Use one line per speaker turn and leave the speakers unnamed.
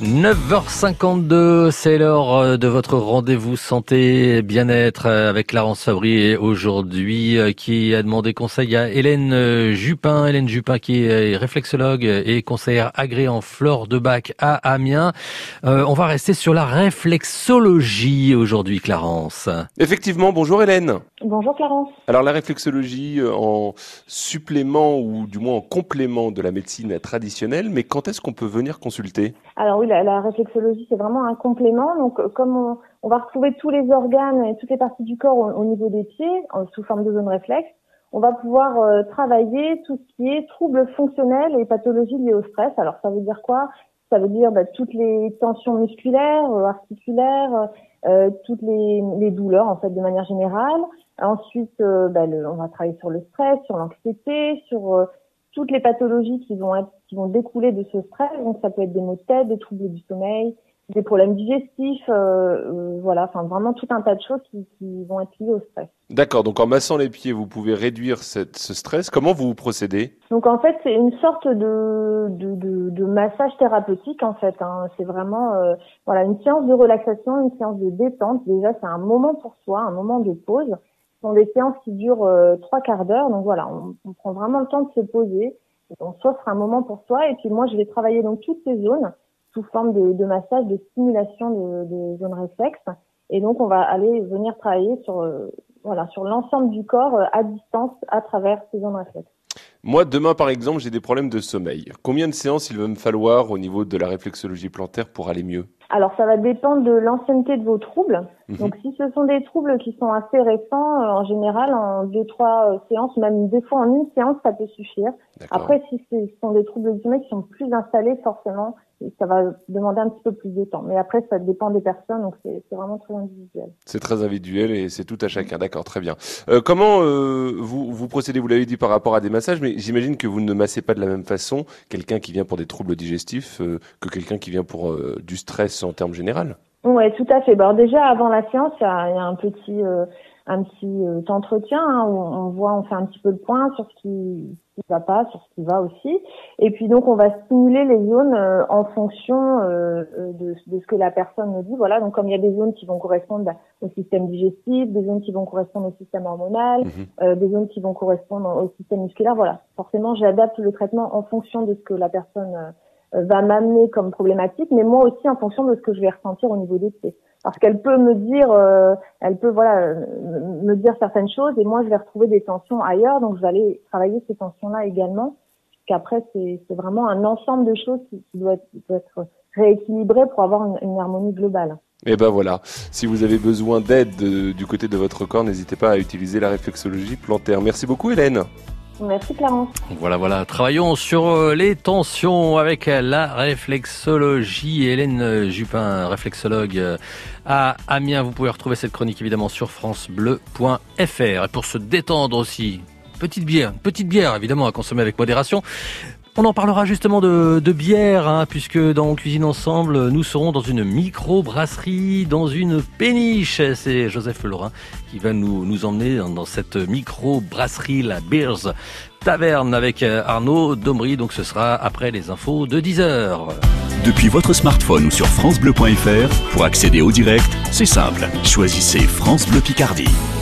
9h52, c'est l'heure euh, de votre rendez-vous santé bien-être euh, avec Clarence Fabry aujourd'hui euh, qui a demandé conseil à Hélène Jupin. Hélène Jupin qui est réflexologue et conseillère agréée en flore de bac à Amiens. on va rester sur la réflexologie aujourd'hui, Clarence.
Effectivement, bonjour Hélène.
Bonjour Clarence.
Alors la réflexologie en supplément ou du moins en complément de la médecine traditionnelle, mais quand est-ce qu'on peut venir consulter?
Alors oui, la, réflexologie, c'est vraiment un complément. Donc, euh, comme on, va retrouver tous les organes et toutes les parties du corps au, niveau des pieds, sous forme de zone réflexe, on va pouvoir euh, travailler tout ce qui est troubles fonctionnels et pathologies liées au stress. Alors, ça veut dire quoi? Ça veut dire bah, toutes les tensions musculaires, euh, articulaires, toutes les, douleurs, en fait, de manière générale. Ensuite, bah, on va travailler sur le stress, sur l'anxiété, sur toutes les pathologies qui vont être, qui vont découler de ce stress. Donc ça peut être des maux de tête, des troubles du sommeil, des problèmes digestifs, euh, euh, voilà, enfin vraiment tout un tas de choses qui, qui vont être liées au stress.
D'accord, donc en massant les pieds, vous pouvez réduire cette, ce stress. Comment vous procédez?
Donc en fait, c'est une sorte de, de, de, de, massage thérapeutique en fait. Hein. C'est vraiment euh, voilà une séance de relaxation, une séance de détente. Déjà, c'est un moment pour soi, un moment de pause. Ce sont des séances qui durent euh, trois quarts d'heure. Donc voilà, on, on, prend vraiment le temps de se poser. On s'offre un moment pour soi. Et puis moi, je vais travailler donc toutes ces zones sous forme de, de massage, de stimulation de, de zones réflexes. Et donc, on va aller venir travailler sur euh, voilà sur l'ensemble du corps euh, à distance à travers ces zones réflexes.
Moi, demain, par exemple, j'ai des problèmes de sommeil. Combien de séances il va me falloir au niveau de la réflexologie plantaire pour aller mieux?
Alors ça va dépendre de l'ancienneté de vos troubles. Mhm. Donc si ce sont des troubles qui sont assez récents, euh, en général en deux trois séances, même des fois en une séance, ça peut suffire. Après si ce sont des troubles du sommeil qui sont plus installés, forcément ça va demander un petit peu plus de temps. Mais après, ça dépend des personnes, donc c'est vraiment très individuel.
C'est très individuel et c'est tout à chacun. D'accord, très bien. Euh, comment euh, vous, vous procédez? Vous l'avez dit par rapport à des massages, mais j'imagine que vous ne massez pas de la même façon quelqu'un qui vient pour des troubles digestifs euh, que quelqu'un qui vient pour euh, du stress en termes général?
Oui, tout à fait. Bon, déjà, avant la séance, il y y a un petit un petit euh, entretien hein, où on voit, on fait un petit peu le point sur ce qui ne va pas, sur ce qui va aussi. Et puis donc on va stimuler les zones euh, en fonction euh, de, de, ce que la personne nous dit. Voilà, donc comme il y a des zones qui vont correspondre bah, au système digestif, des zones qui vont correspondre au système hormonal, mhm. des zones qui vont correspondre au système musculaire. Voilà, forcément j'adapte le traitement en fonction de ce que la personne va m'amener comme problématique, mais moi aussi en fonction de ce que je vais ressentir au niveau des pieds parce qu'elle peut me dire, euh, elle peut voilà me dire certaines choses et moi je vais retrouver des tensions ailleurs, donc je vais aller travailler ces tensions-là également. Qu'après c'est vraiment un ensemble de choses qui, doit, être, être rééquilibré pour avoir une, une harmonie globale.
Et ben voilà, si vous avez besoin d'aide du côté de votre corps, n'hésitez pas à utiliser la réflexologie plantaire. Merci beaucoup Hélène.
Merci.
Voilà, voilà. Travaillons sur euh, les tensions avec la réflexologie. Hélène Jupin, réflexologue euh, à Amiens. Vous pouvez retrouver cette chronique évidemment sur francebleu.fr. Et pour se détendre aussi, petite bière, petite bière évidemment à consommer avec modération. On en parlera justement de, bière, hein, puisque dans Cuisine Ensemble, nous serons dans une micro-brasserie, dans une péniche. C'est Joseph Laurin qui va nous, emmener dans cette micro-brasserie, la Beers Taverne, avec euh, Arnaud Domry. Donc ce sera après les infos de 10h.
Depuis votre smartphone ou sur francebleu.fr, pour accéder au direct, c'est simple. Choisissez France Bleu Picardie.